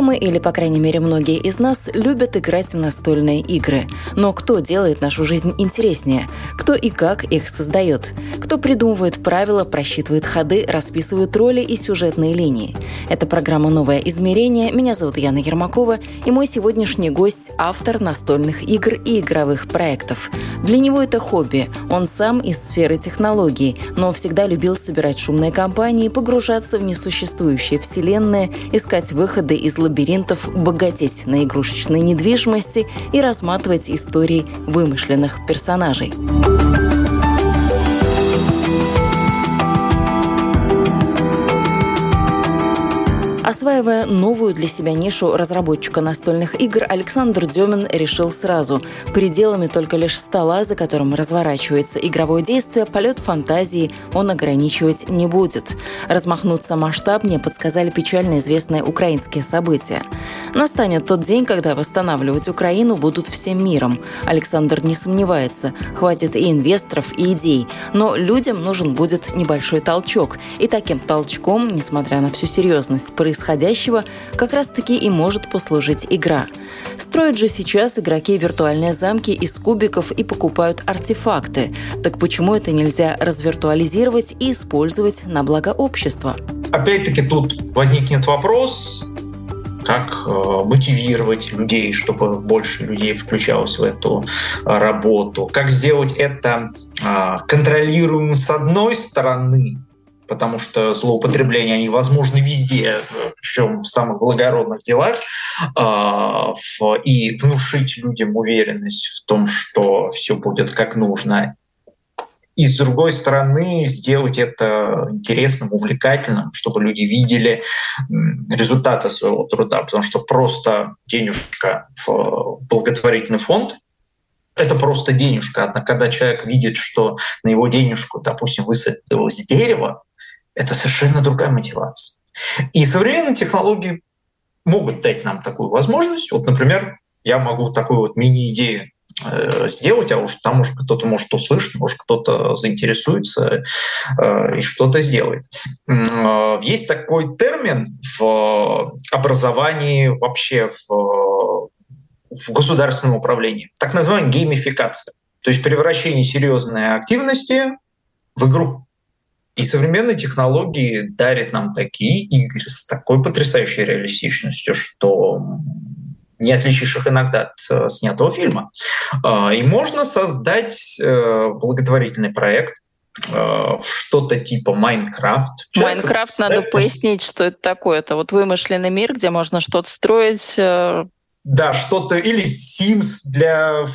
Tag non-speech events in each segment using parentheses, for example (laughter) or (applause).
Мы, или, по крайней мере, многие из нас, любят играть в настольные игры. Но кто делает нашу жизнь интереснее? Кто и как их создает? Кто придумывает правила, просчитывает ходы, расписывает роли и сюжетные линии? Это программа «Новое измерение». Меня зовут Яна Ермакова, и мой сегодняшний гость – автор настольных игр и игровых проектов. Для него это хобби. Он сам из сферы технологий, но всегда любил собирать шумные компании, погружаться в несуществующие вселенные, искать выходы из лабиринтов, богатеть на игрушечной недвижимости и разматывать истории вымышленных персонажей. Осваивая новую для себя нишу разработчика настольных игр, Александр Демин решил сразу. Пределами только лишь стола, за которым разворачивается игровое действие, полет фантазии он ограничивать не будет. Размахнуться масштабнее подсказали печально известные украинские события. Настанет тот день, когда восстанавливать Украину будут всем миром. Александр не сомневается, хватит и инвесторов, и идей. Но людям нужен будет небольшой толчок. И таким толчком, несмотря на всю серьезность происходящего, происходящего как раз-таки и может послужить игра. Строят же сейчас игроки виртуальные замки из кубиков и покупают артефакты. Так почему это нельзя развиртуализировать и использовать на благо общества? Опять-таки тут возникнет вопрос, как э, мотивировать людей, чтобы больше людей включалось в эту работу, как сделать это э, контролируемым с одной стороны, потому что злоупотребления, они везде, причем в самых благородных делах, а, и внушить людям уверенность в том, что все будет как нужно. И с другой стороны, сделать это интересным, увлекательным, чтобы люди видели результаты своего труда, потому что просто денежка в благотворительный фонд это просто денежка. Однако, когда человек видит, что на его денежку, допустим, высадилось дерево, это совершенно другая мотивация. И современные технологии могут дать нам такую возможность. Вот, например, я могу такую вот мини-идею э, сделать, а уж там может кто-то может услышать, может кто-то заинтересуется э, и что-то сделает. Э, есть такой термин в образовании вообще в, в государственном управлении, так называемая геймификация, то есть превращение серьезной активности в игру. И современные технологии дарят нам такие игры с такой потрясающей реалистичностью, что не отличишь их иногда от э, снятого фильма. А, и можно создать э, благотворительный проект, э, что-то типа Майнкрафт. Майнкрафт надо пояснить, что это такое. Это вот вымышленный мир, где можно что-то строить, да, что-то или Sims для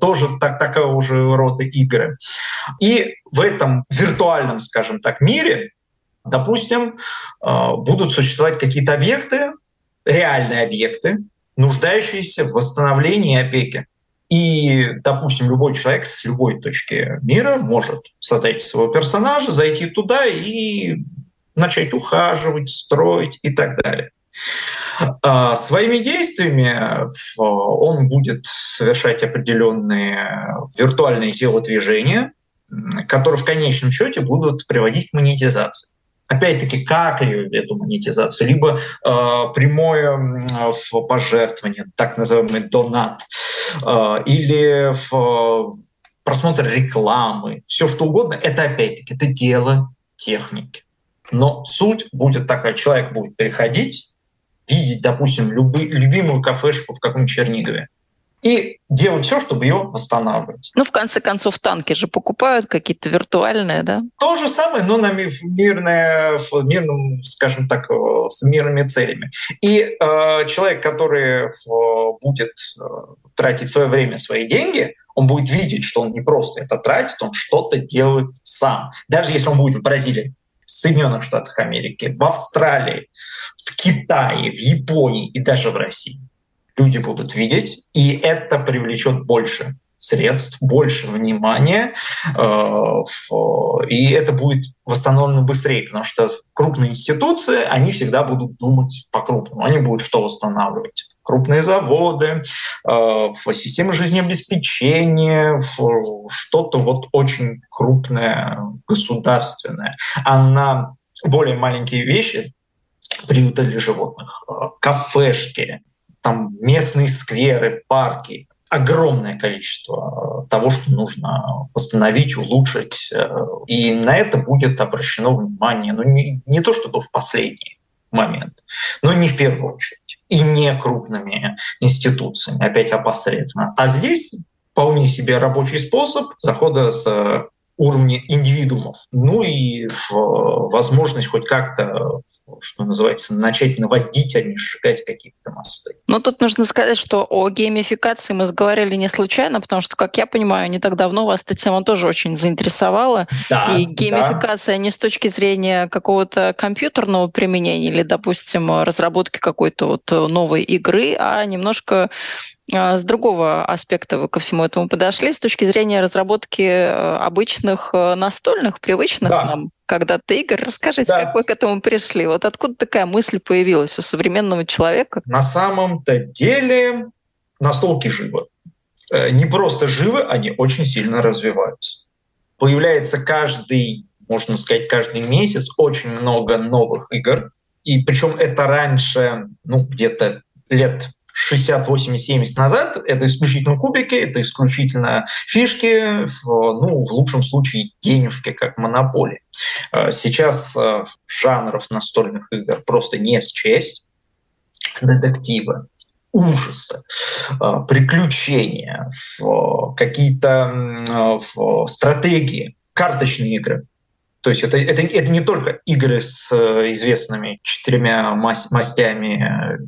тоже так, такого же рода игры. И в этом виртуальном, скажем так, мире, допустим, а, будут существовать какие-то объекты, реальные объекты, нуждающиеся в восстановлении и опеке. И, допустим, любой человек с любой точки мира может создать своего персонажа, зайти туда и начать ухаживать, строить и так далее. А, своими действиями он будет совершать определенные виртуальные телодвижения, которые в конечном счете будут приводить к монетизации. Опять-таки, как эту монетизацию? Либо э, прямое в пожертвование, так называемый донат, э, или в просмотр рекламы, все что угодно, это опять-таки это дело техники. Но суть будет такая, человек будет приходить, видеть, допустим, любы, любимую кафешку в каком-нибудь Чернигове и делать все, чтобы ее восстанавливать. Ну, в конце концов, танки же покупают какие-то виртуальные, да? То же самое, но на мирное, мирном, скажем так, э, с мирными целями. И э, человек, который э, будет э, тратить свое время, свои деньги, он будет видеть, что он не просто это тратит, он что-то делает сам. Даже если он будет в Бразилии в Соединенных Штатах Америки, в Австралии, в Китае, в Японии и даже в России. Люди будут видеть, и это привлечет больше средств, больше внимания, э, и это будет восстановлено быстрее, потому что крупные институции, они всегда будут думать по-крупному, они будут что восстанавливать? Крупные заводы, э, системы жизнеобеспечения, что-то вот очень крупное, государственное. А на более маленькие вещи, приюты для животных, э, кафешки, там местные скверы, парки, огромное количество э, того, что нужно восстановить, улучшить. И на это будет обращено внимание, ну не, не то чтобы в последний момент, но не в первую очередь. И не крупными институциями, опять опосредованно. А здесь вполне себе рабочий способ захода с уровня индивидуумов. Ну и возможность хоть как-то что называется, начать наводить, а не сжигать какие-то мосты. Ну, тут нужно сказать, что о геймификации мы заговорили не случайно, потому что, как я понимаю, не так давно вас эта тема тоже очень заинтересовала. Да, и геймификация да. не с точки зрения какого-то компьютерного применения или, допустим, разработки какой-то вот новой игры, а немножко с другого аспекта вы ко всему этому подошли, с точки зрения разработки э, обычных э, настольных, привычных да. нам когда-то игр. Расскажите, да. как вы к этому пришли? Вот откуда такая мысль появилась у современного человека? На самом-то деле настолки живы. Э, не просто живы, они очень сильно развиваются. Появляется каждый, можно сказать, каждый месяц очень много новых игр. И причем это раньше, ну, где-то лет 60, 80, 70 назад это исключительно кубики, это исключительно фишки, ну, в лучшем случае денежки, как монополии. Э, сейчас э, жанров настольных игр просто не счесть. Детективы, ужасы, э, приключения, какие-то стратегии, карточные игры. То есть это, это, это не только игры с известными четырьмя мастями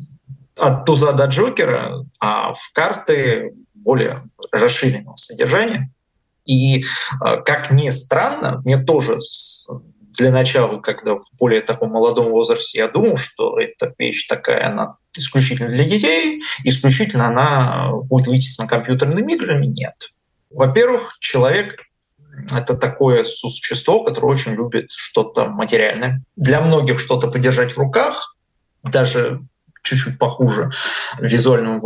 от туза до джокера, а в карты более расширенного содержания. И а, как ни странно, мне тоже для начала, когда в более таком молодом возрасте, я думал, что эта вещь такая, она исключительно для детей, исключительно она будет вытеснена компьютерными играми. Нет. Во-первых, человек это такое существо, которое очень любит что-то материальное. Для многих что-то подержать в руках, даже чуть-чуть похуже в визуальном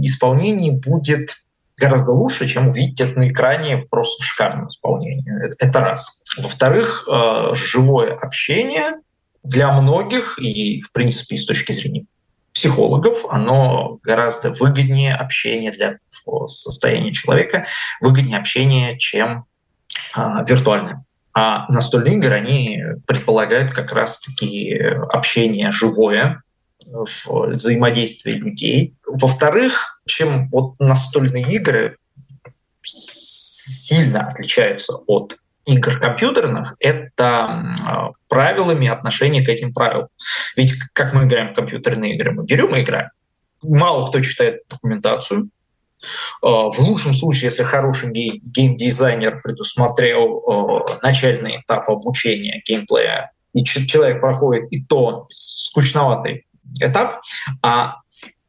исполнении, будет гораздо лучше, чем увидеть это на экране просто в шикарном исполнении. Это раз. Во-вторых, э, живое общение для многих и, в принципе, с точки зрения психологов, оно гораздо выгоднее общение для состояния человека, выгоднее общение, чем а, виртуальное. А настольные игры, они предполагают как раз-таки общение живое, в взаимодействии людей. Во-вторых, чем вот настольные игры сильно отличаются от игр компьютерных, это правилами отношения к этим правилам. Ведь как мы играем в компьютерные игры? Мы берем и играем. Мало кто читает документацию. А, в лучшем случае, если хороший гейм, геймдизайнер предусмотрел начальный этап обучения геймплея, и человек проходит и то скучноватый этап. А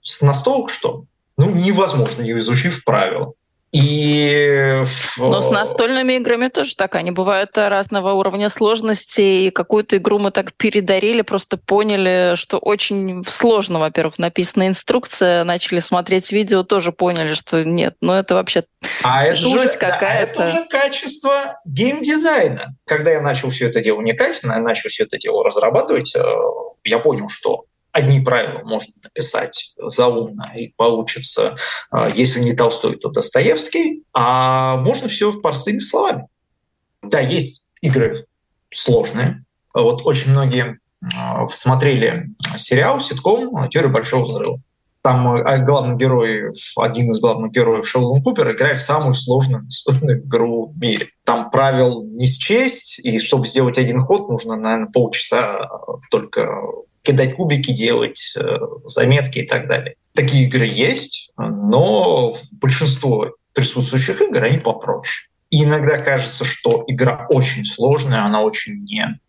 с настолок что? Ну, невозможно, не изучив правила. И... Но с настольными играми тоже так. Они бывают разного уровня сложности. И какую-то игру мы так передарили, просто поняли, что очень сложно, во-первых, написана инструкция. Начали смотреть видео, тоже поняли, что нет, ну это вообще а это жуть уже, какая-то. Да, это уже качество геймдизайна. Когда я начал все это дело уникать, я начал все это дело разрабатывать, э, я понял, что одни правила можно написать заумно, и получится, а, если не Толстой, то Достоевский, а можно все простыми словами. Да, есть игры сложные. Вот очень многие а, смотрели сериал, ситком «Теория большого взрыва». Там а, главный герой, один из главных героев Шелдон Купер играет в самую сложную настольную игру в мире. Там правил не счесть, и чтобы сделать один ход, нужно, наверное, полчаса только кидать кубики, делать э, заметки и так далее. Такие игры есть, но большинство присутствующих игр, они попроще. И иногда кажется, что игра очень сложная, она очень не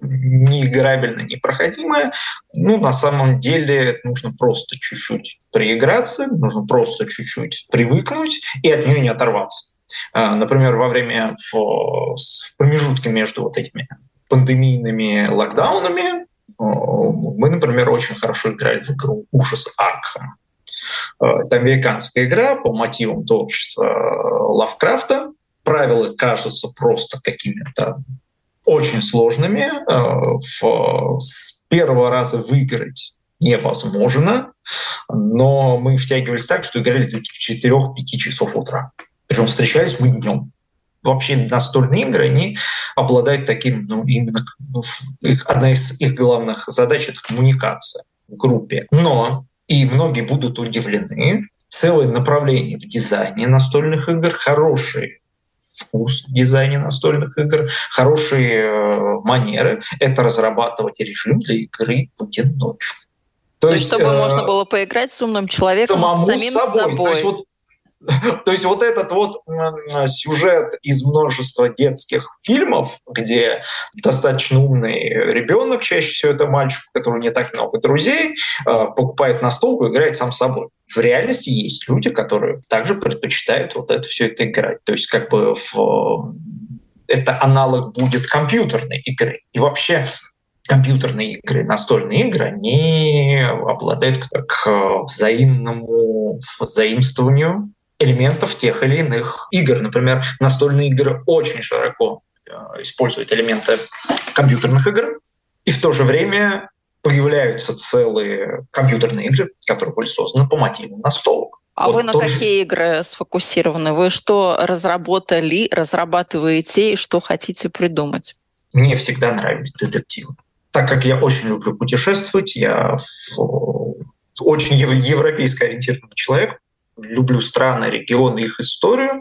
неиграбельная, непроходимая. Ну, на самом деле нужно просто чуть-чуть прииграться, нужно просто чуть-чуть привыкнуть и от нее не оторваться. А, например, во время в, в промежутке между вот этими пандемийными локдаунами мы, например, очень хорошо играли в игру «Ужас Аркхам». Это американская игра по мотивам творчества Лавкрафта. Правила кажутся просто какими-то очень сложными. Э, с первого раза выиграть невозможно, но мы втягивались так, что играли до 4-5 часов утра. Причем встречались мы днем. Вообще настольные игры, они обладают таким, ну, именно ну, их, одна из их главных задач — это коммуникация в группе. Но, и многие будут удивлены, целое направление в дизайне настольных игр, хорошие вкус в дизайне настольных игр, хорошие э, манеры — это разрабатывать режим для игры в одиночку. То, То есть, чтобы э, можно было поиграть с умным человеком, с самим собой. собой. То есть вот (laughs) То есть вот этот вот сюжет из множества детских фильмов, где достаточно умный ребенок, чаще всего это мальчик, у которого не так много друзей, а, покупает настолку и играет сам собой. В реальности есть люди, которые также предпочитают вот это все это играть. То есть как бы в это аналог будет компьютерной игры. И вообще компьютерные игры, настольные игры, они обладают к взаимному взаимствованию элементов тех или иных игр. Например, настольные игры очень широко э, используют элементы компьютерных игр, и в то же время появляются целые компьютерные игры, которые были созданы по мотивам настолок. А вот вы на какие же... игры сфокусированы? Вы что разработали, разрабатываете и что хотите придумать? Мне всегда нравились детективы. Так как я очень люблю путешествовать, я очень европейско ориентированный человек, люблю страны, регионы, их историю,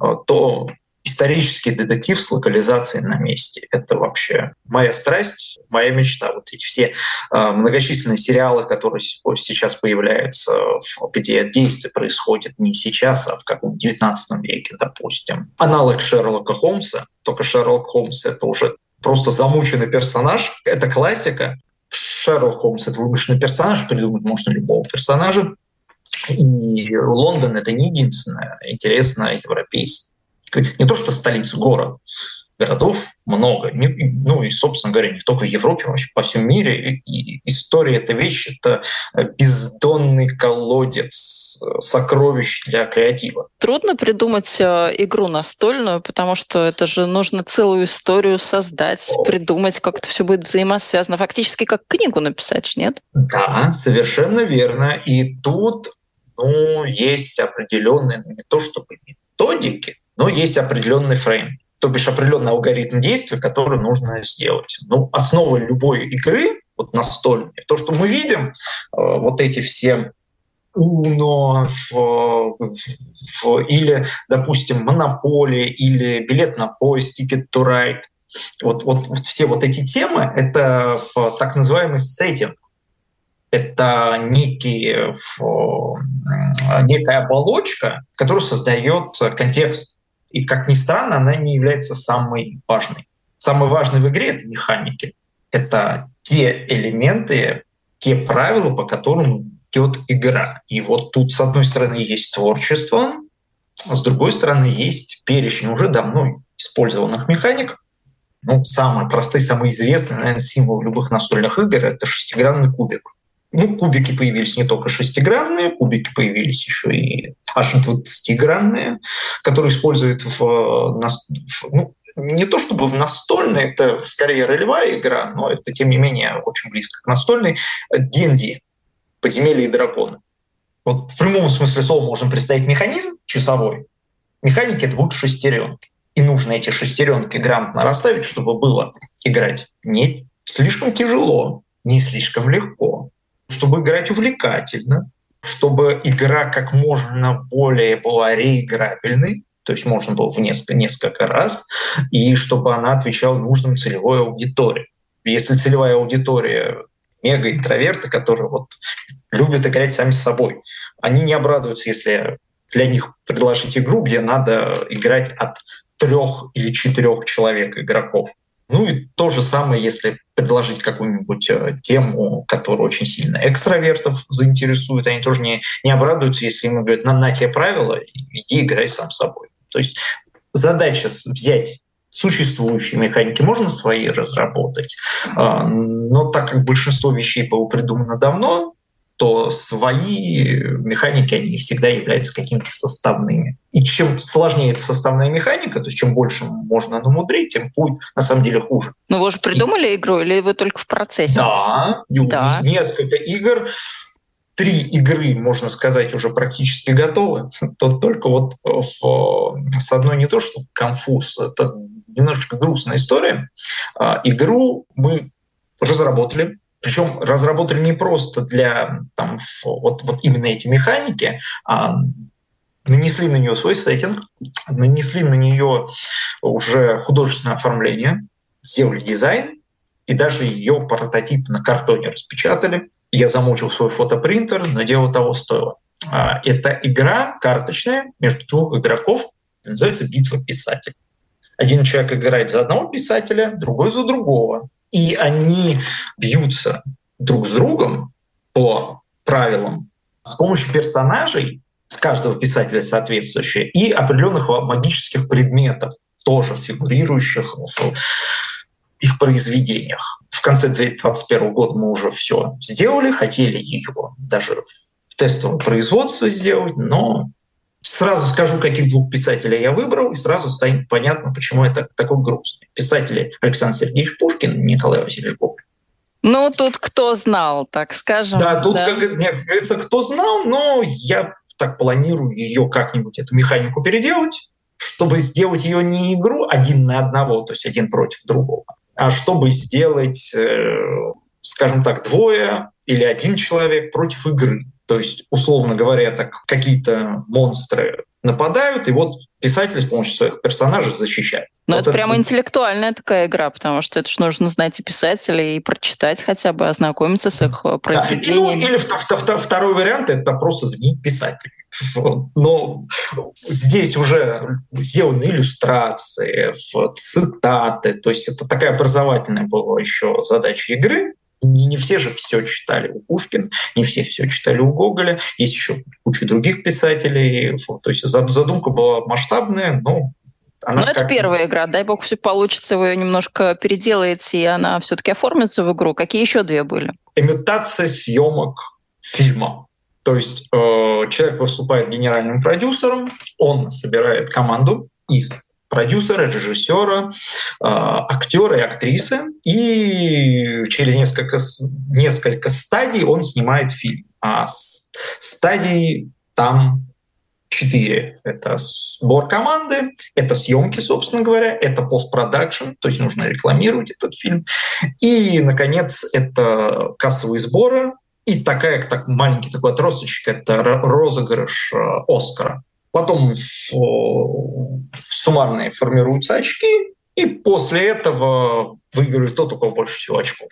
а, то исторический детектив с локализацией на месте. Это вообще моя страсть, моя мечта. Вот эти все э, многочисленные сериалы, которые сейчас появляются, где действие происходит не сейчас, а в каком 19 веке, допустим. Аналог Шерлока Холмса, только Шерлок Холмс — это уже просто замученный персонаж, это классика. Шерлок Холмс — это вымышленный персонаж, придумать можно любого персонажа. И Лондон — это не единственная интересная европейская, не то что столица, город. Городов много. Ну и, собственно говоря, не только в Европе, вообще по всему мире. И история — это вещь, это бездонный колодец сокровищ для креатива. Трудно придумать э, игру настольную, потому что это же нужно целую историю создать, О. придумать, как это все будет взаимосвязано. Фактически как книгу написать, нет? Да, совершенно верно. И тут ну, есть определенные, ну, не то чтобы методики, но есть определенный фрейм, то бишь определенный алгоритм действия, который нужно сделать. Ну, основа любой игры, вот настольной, то, что мы видим, э, вот эти все Уно в, в, или, допустим, Монополия или билет на поезд, Ticket to Ride. Вот, вот, вот все вот эти темы — это так называемый сеттинг это некий, некая оболочка, которая создает контекст. И, как ни странно, она не является самой важной. Самое важное в игре — это механики. Это те элементы, те правила, по которым идет игра. И вот тут, с одной стороны, есть творчество, с другой стороны, есть перечень уже давно использованных механик. Ну, самый простой, самый известный, наверное, символ любых настольных игр — это шестигранный кубик. Ну, кубики появились не только шестигранные, кубики появились еще и аж 20-гранные, которые используют в, в ну, не то чтобы в настольной, это скорее ролевая игра, но это, тем не менее, очень близко к настольной, D&D, подземелье и драконы. Вот в прямом смысле слова можно представить механизм часовой. Механики — это будут шестеренки. И нужно эти шестеренки грамотно расставить, чтобы было играть не слишком тяжело, не слишком легко, чтобы играть увлекательно, чтобы игра как можно более была реиграбельной, то есть можно было в несколько, несколько раз, и чтобы она отвечала нужным целевой аудитории. Если целевая аудитория мега-интроверты, которые вот любят играть сами с собой, они не обрадуются, если для них предложить игру, где надо играть от трех или четырех человек игроков. Ну и то же самое, если предложить какую-нибудь э, тему, которая очень сильно экстравертов заинтересует, они тоже не, не обрадуются, если им говорят, на, на тебе правила, иди играй сам собой. То есть задача взять существующие механики, можно свои разработать, а, но так как большинство вещей было придумано давно, то свои механики, они всегда являются какими-то составными. И чем сложнее эта составная механика, то есть чем больше можно намудрить, тем будет на самом деле хуже. Ну вы же придумали и... игру или вы только в процессе? Да, да. несколько игр. Три игры, можно сказать, уже практически готовы. (laughs) То только вот в, с одной не то, что конфуз, это немножечко грустная история. А, игру мы разработали, причем разработали не просто для там, вот, вот именно эти механики, а нанесли на нее свой сеттинг, нанесли на нее уже художественное оформление, сделали дизайн, и даже ее прототип на картоне распечатали. Я замучил свой фотопринтер, но дело того стоило. А, это игра карточная между двух игроков, называется «Битва писателей». Один человек играет за одного писателя, другой за другого и они бьются друг с другом по правилам с помощью персонажей, с каждого писателя соответствующие, и определенных магических предметов, тоже фигурирующих в их произведениях. В конце 2021 года мы уже все сделали, хотели его даже в тестовом производстве сделать, но Сразу скажу, каких двух писателей я выбрал, и сразу станет понятно, почему это такой грустный. Писатели Александр Сергеевич Пушкин, Николай Васильевич Гоголь. Ну, тут кто знал, так скажем. Да, тут, да. как говорится, кто знал, но я так планирую ее как-нибудь, эту механику переделать, чтобы сделать ее не игру один на одного, то есть один против другого, а чтобы сделать, э, скажем так, двое или один человек против игры. То есть, условно говоря, так какие-то монстры нападают, и вот писатель с помощью своих персонажей защищает. Но вот это, это прямо интеллектуальная такая игра, потому что это же нужно знать и писателей, и прочитать хотя бы, ознакомиться с их произведениями. Да, ну, или второй вариант – это просто заменить писателей. Но здесь уже сделаны иллюстрации, цитаты, то есть это такая образовательная была еще задача игры, не, не все же все читали у Пушкина, не все все читали у Гоголя, есть еще куча других писателей. То есть задумка была масштабная, но она Но это первая игра. Дай бог все получится, вы ее немножко переделаете, и она все-таки оформится в игру. Какие еще две были? Имитация съемок фильма. То есть э, человек выступает генеральным продюсером, он собирает команду из продюсера, режиссера, а, актера и актрисы. И через несколько, несколько стадий он снимает фильм. А стадий там четыре. Это сбор команды, это съемки, собственно говоря, это постпродакшн, то есть нужно рекламировать этот фильм. И, наконец, это кассовые сборы, и такая, так маленький такой отросточек, это розыгрыш э, Оскара. Потом суммарные формируются очки, и после этого выигрывает тот, у кого больше всего очков.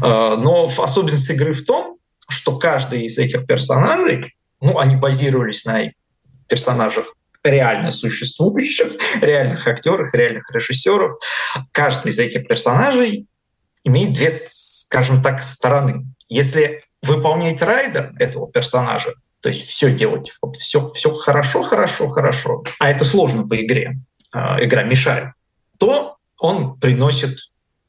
А, но особенность игры в том, что каждый из этих персонажей, ну, они базировались на персонажах реально существующих, (laughs) реальных актерах, реальных режиссеров. Каждый из этих персонажей имеет две, скажем так, стороны. Если выполнять райдер этого персонажа, то есть все делать, все, все хорошо, хорошо, хорошо, а это сложно по игре, а, игра мешает, то он приносит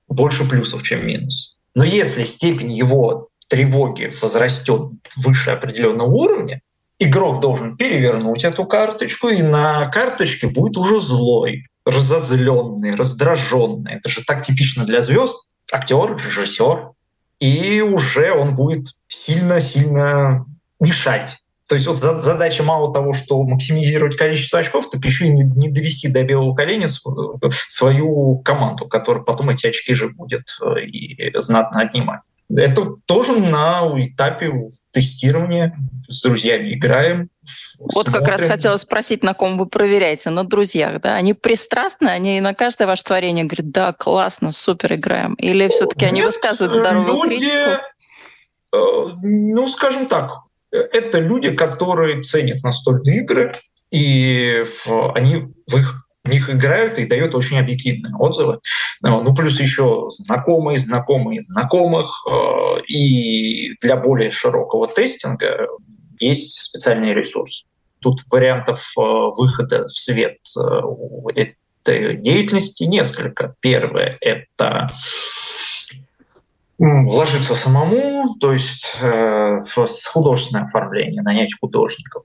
больше плюсов, чем минус. Но если степень его тревоги возрастет выше определенного уровня, игрок должен перевернуть эту карточку, и на карточке будет уже злой, разозленный, раздраженный. Это же так типично для звезд. Актер, режиссер. И уже он будет сильно-сильно мешать то есть вот задача мало того, что максимизировать количество очков, так еще и не, не довести до белого коленя свою команду, которая потом эти очки же будет э, и знатно отнимать. Это тоже на этапе тестирования с друзьями играем. Вот смотрим. как раз хотела спросить, на ком вы проверяете, на друзьях, да? Они пристрастны, они на каждое ваше творение говорят, да, классно, супер играем, или все-таки они высказывают здоровую люди, критику? Э, ну, скажем так, это люди, которые ценят настольные игры, и они в их в них играют и дают очень объективные отзывы. Ну, плюс еще знакомые, знакомые знакомых. И для более широкого тестинга есть специальный ресурс. Тут вариантов выхода в свет этой деятельности несколько. Первое – это вложиться самому, то есть э, художественное оформление, нанять художников,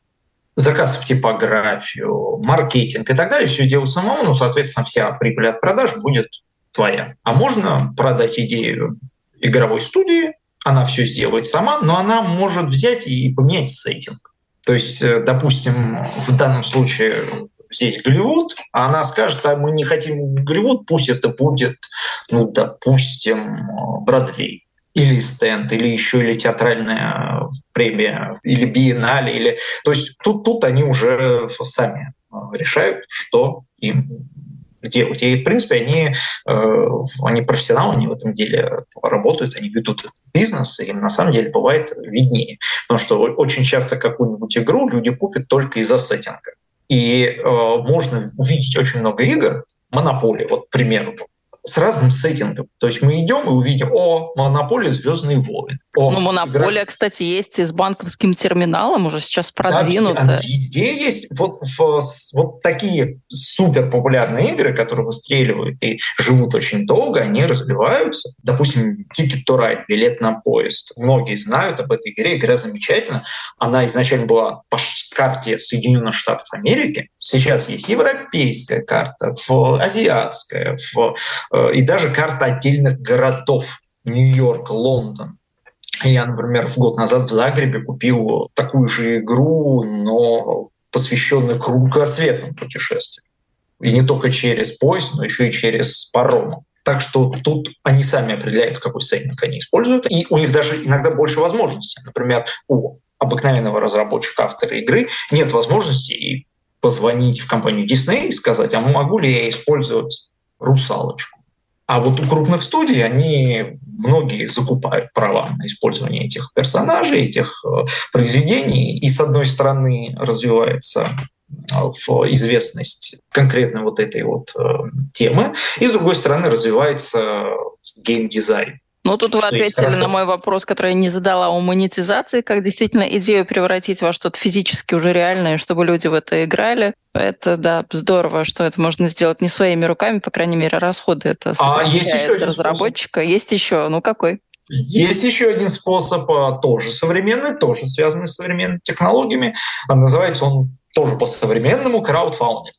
заказ в типографию, маркетинг и так далее, все делать самому, ну, соответственно, вся прибыль от продаж будет твоя. А можно продать идею игровой студии, она все сделает сама, но она может взять и поменять сеттинг. То есть, э, допустим, в данном случае здесь Голливуд, а она скажет, а мы не хотим Голливуд, пусть это будет, ну, допустим, Бродвей или стенд, или еще или театральная премия, или биеннале, или... То есть тут, тут они уже сами решают, что им делать. И, в принципе, они, э, они профессионалы, они в этом деле работают, они ведут бизнес, и им на самом деле бывает виднее. Потому что очень часто какую-нибудь игру люди купят только из-за сеттинга. И э, можно увидеть очень много игр, монополия, вот, к примеру, с разным сеттингом. То есть мы идем и увидим, о, монополия Звездные войны. О, ну, монополия, игра... кстати, есть и с банковским терминалом, уже сейчас продвинута. Да, везде есть вот, в, вот такие супер популярные игры, которые выстреливают и живут очень долго, они развиваются. Допустим, Ticket to Ride, билет на поезд. Многие знают об этой игре, игра замечательна. Она изначально была по карте Соединенных Штатов Америки, Сейчас есть европейская карта, азиатская, э, и даже карта отдельных городов. Нью-Йорк, Лондон. Я, например, в год назад в Загребе купил такую же игру, но посвященную кругосветным путешествиям. И не только через поезд, но еще и через паром. Так что тут они сами определяют, какой сеттинг они используют. И у них даже иногда больше возможностей. Например, у обыкновенного разработчика автора игры нет возможности позвонить в компанию Disney и сказать, а могу ли я использовать русалочку? А вот у крупных студий они многие закупают права на использование этих персонажей, этих э, произведений, и с одной стороны развивается э, в известность конкретно вот этой вот э, темы, и с другой стороны развивается геймдизайн. Ну, тут вы ответили на мой вопрос, который я не задала о монетизации, как действительно идею превратить во что-то физически уже реальное, чтобы люди в это играли. Это, да, здорово, что это можно сделать не своими руками, по крайней мере, расходы это а есть еще разработчика. Способ. Есть еще, ну какой? Есть еще один способ, а, тоже современный, тоже связанный с современными технологиями. Называется он тоже по-современному краудфаундинг.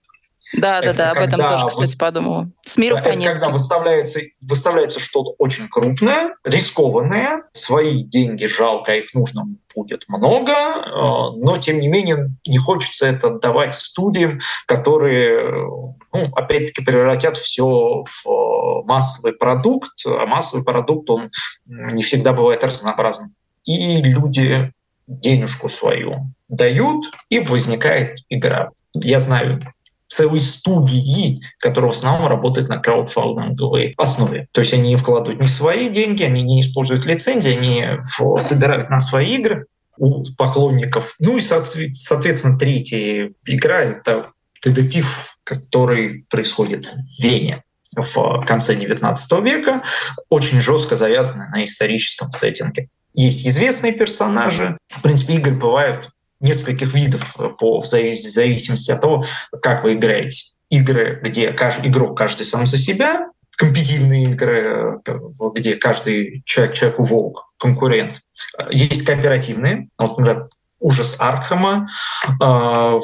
Да, это да, да, об этом тоже, кстати, вы... подумала. С миру да, Это когда выставляется, выставляется что-то очень крупное, рискованное, свои деньги жалко, их нужно будет много, э, но тем не менее не хочется это отдавать студиям, которые, ну, опять-таки, превратят все в э, массовый продукт, а массовый продукт, он не всегда бывает разнообразным. И люди денежку свою дают, и возникает игра. Я знаю целой студии, которая в основном работает на краудфандинговой основе. То есть они не вкладывают ни свои деньги, они не используют лицензии, они собирают на свои игры у поклонников. Ну и, соответственно, третья игра — это детектив, который происходит в Вене в конце XIX века, очень жестко завязанный на историческом сеттинге. Есть известные персонажи. В принципе, игры бывают нескольких видов э, по, в зависимости от того, как вы играете. Игры, где каждый, игрок каждый сам за себя, компетитивные игры, э, где каждый человек человеку волк, конкурент. Есть кооперативные, вот, например, ужас Архама, э,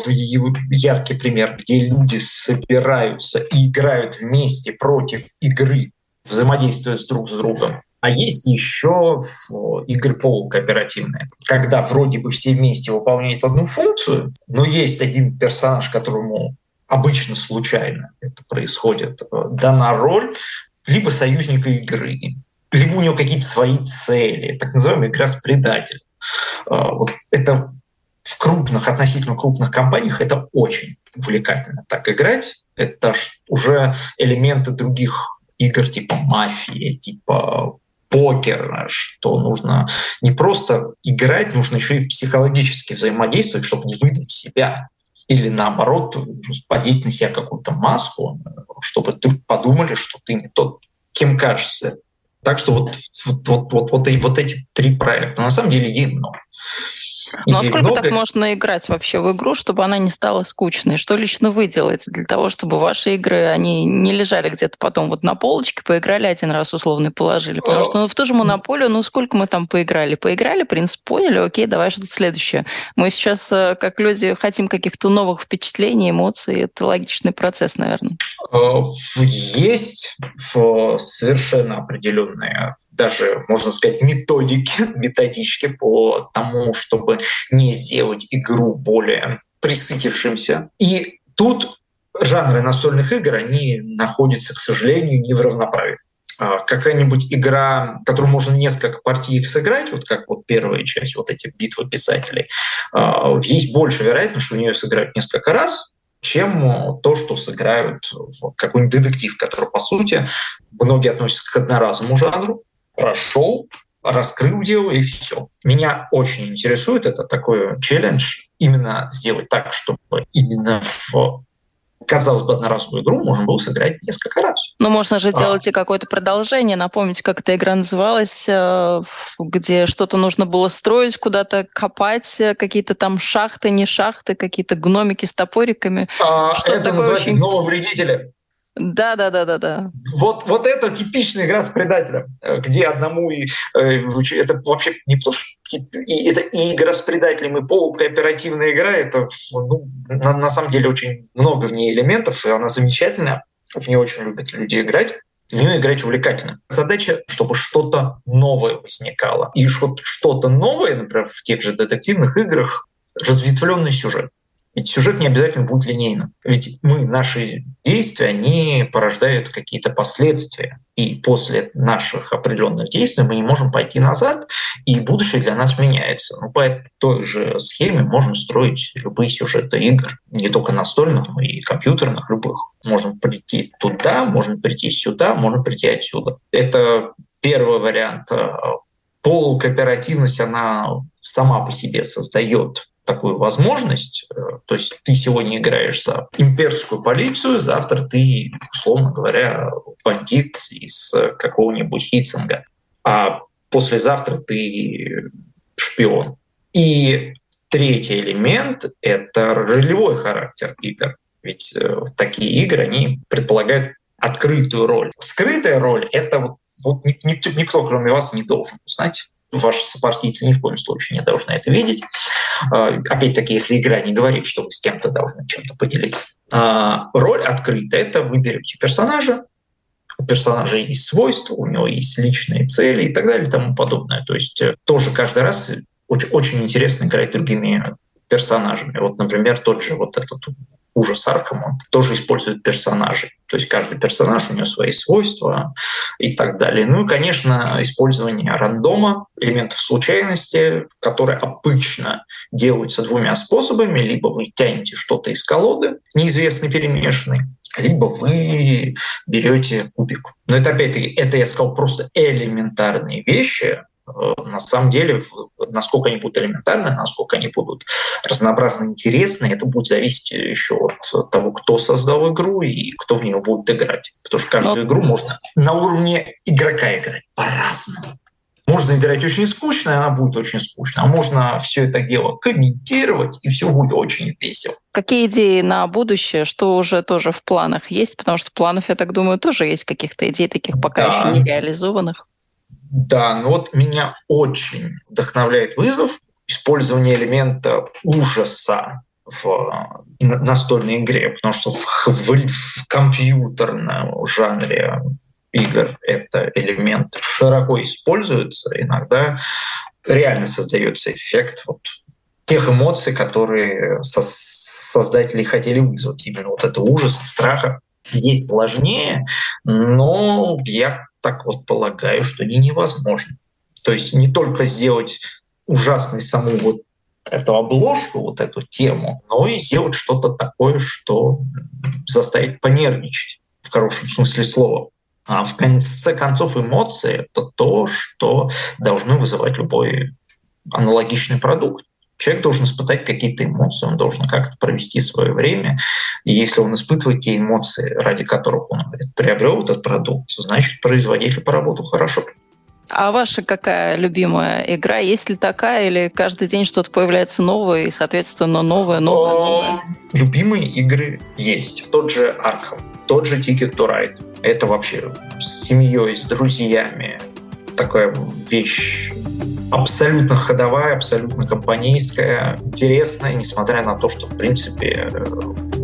яркий пример, где люди собираются и играют вместе против игры, взаимодействуя с друг с другом. А есть еще игры полукооперативные, когда вроде бы все вместе выполняют одну функцию, но есть один персонаж, которому обычно случайно это происходит, э, дана роль либо союзника игры, либо у него какие-то свои цели, так называемая игра с предателем. Э, вот это в крупных, относительно крупных компаниях это очень увлекательно так играть. Это уже элементы других игр типа мафии, типа покер, что нужно не просто играть, нужно еще и психологически взаимодействовать, чтобы не выдать себя. или наоборот подеть на себя какую-то маску, чтобы ты подумали, что ты не тот, кем кажется. Так что вот, вот, вот, вот, вот, вот эти три проекта. На самом деле идей много. Ну а сколько много... так можно играть вообще в игру, чтобы она не стала скучной? Что лично вы делаете для того, чтобы ваши игры, они не лежали где-то потом вот на полочке, поиграли один раз условно и положили? Потому что ну, в ту же монополию, ну сколько мы там поиграли? Поиграли, принцип поняли, окей, давай что-то следующее. Мы сейчас, э, как люди, хотим каких-то новых впечатлений, эмоций. Это логичный процесс, наверное. Э, есть совершенно определенные, даже, можно сказать, методики, (laughs) методички по тому, чтобы не сделать игру более присытившимся. И тут жанры настольных игр, они находятся, к сожалению, не в равноправии а, какая-нибудь игра, которую можно несколько партий сыграть, вот как вот первая часть, вот эти битвы писателей, а, есть больше вероятность, что у нее сыграют несколько раз, чем то, что сыграют в какой-нибудь детектив, который, по сути, многие относятся к одноразовому жанру, прошел, раскрыл дело и все. Меня очень интересует это такой челлендж именно сделать так, чтобы именно в казалось бы, одноразовую игру можно было сыграть несколько раз. Но можно же а. делать и какое-то продолжение. Напомнить, как эта игра называлась, э, где что-то нужно было строить, куда-то копать, э, какие-то там шахты, не шахты, какие-то гномики с топориками. А, это такое называется очень... «Нововредители». Да, да, да, да, да. Вот, вот это типичная игра с предателем, э, где одному и э, это вообще не то, и, это и игра с предателем, и полукооперативная игра. Это ну, на, на самом деле очень много в ней элементов, и она замечательная. В нее очень любят люди играть. В нее играть увлекательно. Задача, чтобы что-то новое возникало. И что-то новое, например, в тех же детективных играх, разветвленный сюжет. Ведь сюжет не обязательно будет линейным. Ведь мы, наши действия, они порождают какие-то последствия. И после наших определенных действий мы не можем пойти назад, и будущее для нас меняется. Но по той же схеме можно строить любые сюжеты игр, не только настольных, но и компьютерных, любых. Можно прийти туда, можно прийти сюда, можно прийти отсюда. Это первый вариант. Полукооперативность, она сама по себе создает такую возможность. Э, то есть ты сегодня играешь за имперскую полицию, завтра ты, условно говоря, бандит из какого-нибудь Хитцинга, а послезавтра ты шпион. И третий элемент — это ролевой характер игр. Ведь э, такие игры, они предполагают открытую роль. Скрытая роль — это вот, вот никто, никто, кроме вас, не должен узнать ваши сопартийцы ни в коем случае не должны это видеть. А, опять-таки, если игра не говорит, что вы с кем-то должны чем-то поделиться. А, роль открыта. Это вы берете персонажа, у персонажа есть свойства, у него есть личные цели и так далее и тому подобное. То есть э, тоже каждый раз очень, очень интересно играть другими персонажами. Вот, например, тот же вот этот ужас Арком, он тоже использует персонажей. То есть каждый персонаж, у него свои свойства и так далее. Ну и, конечно, использование рандома, элементов случайности, которые обычно делаются двумя способами. Либо вы тянете что-то из колоды, неизвестно перемешанный, либо вы берете кубик. Но это опять-таки, это я сказал просто элементарные вещи, на самом деле, насколько они будут элементарны, насколько они будут разнообразно интересны, это будет зависеть еще от того, кто создал игру и кто в нее будет играть. Потому что каждую Но... игру можно на уровне игрока играть по-разному. Можно играть очень скучно, и она будет очень скучно. А можно все это дело комментировать, и все будет очень весело. Какие идеи на будущее, что уже тоже в планах есть? Потому что планов, я так думаю, тоже есть каких-то идей, таких пока да. еще не реализованных. Да, но вот меня очень вдохновляет вызов использование элемента ужаса в настольной игре, потому что в, в, в компьютерном жанре игр это элемент широко используется, иногда реально создается эффект вот тех эмоций, которые со создатели хотели вызвать. Именно вот это ужас, страха. Здесь сложнее, но я так вот полагаю, что они невозможны. То есть не только сделать ужасной саму вот эту обложку, вот эту тему, но и сделать что-то такое, что заставит понервничать в хорошем смысле слова. А в конце концов эмоции — это то, что должны вызывать любой аналогичный продукт. Человек должен испытать какие-то эмоции, он должен как-то провести свое время. И если он испытывает те эмоции, ради которых он приобрел этот продукт, значит, производитель поработал хорошо. А ваша какая любимая игра? Есть ли такая, или каждый день что-то появляется новое, и, соответственно, новое, новое, новое? Любимые игры есть. Тот же Arkham, тот же Ticket to Ride. Это вообще с семьей, с друзьями. Такая вещь абсолютно ходовая, абсолютно компанейская, интересная, несмотря на то, что, в принципе,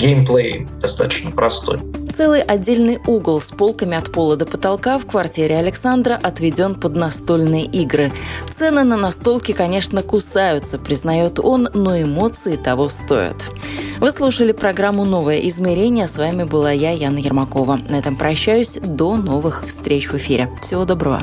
геймплей достаточно простой. Целый отдельный угол с полками от пола до потолка в квартире Александра отведен под настольные игры. Цены на настолки, конечно, кусаются, признает он, но эмоции того стоят. Вы слушали программу «Новое измерение». С вами была я, Яна Ермакова. На этом прощаюсь. До новых встреч в эфире. Всего доброго.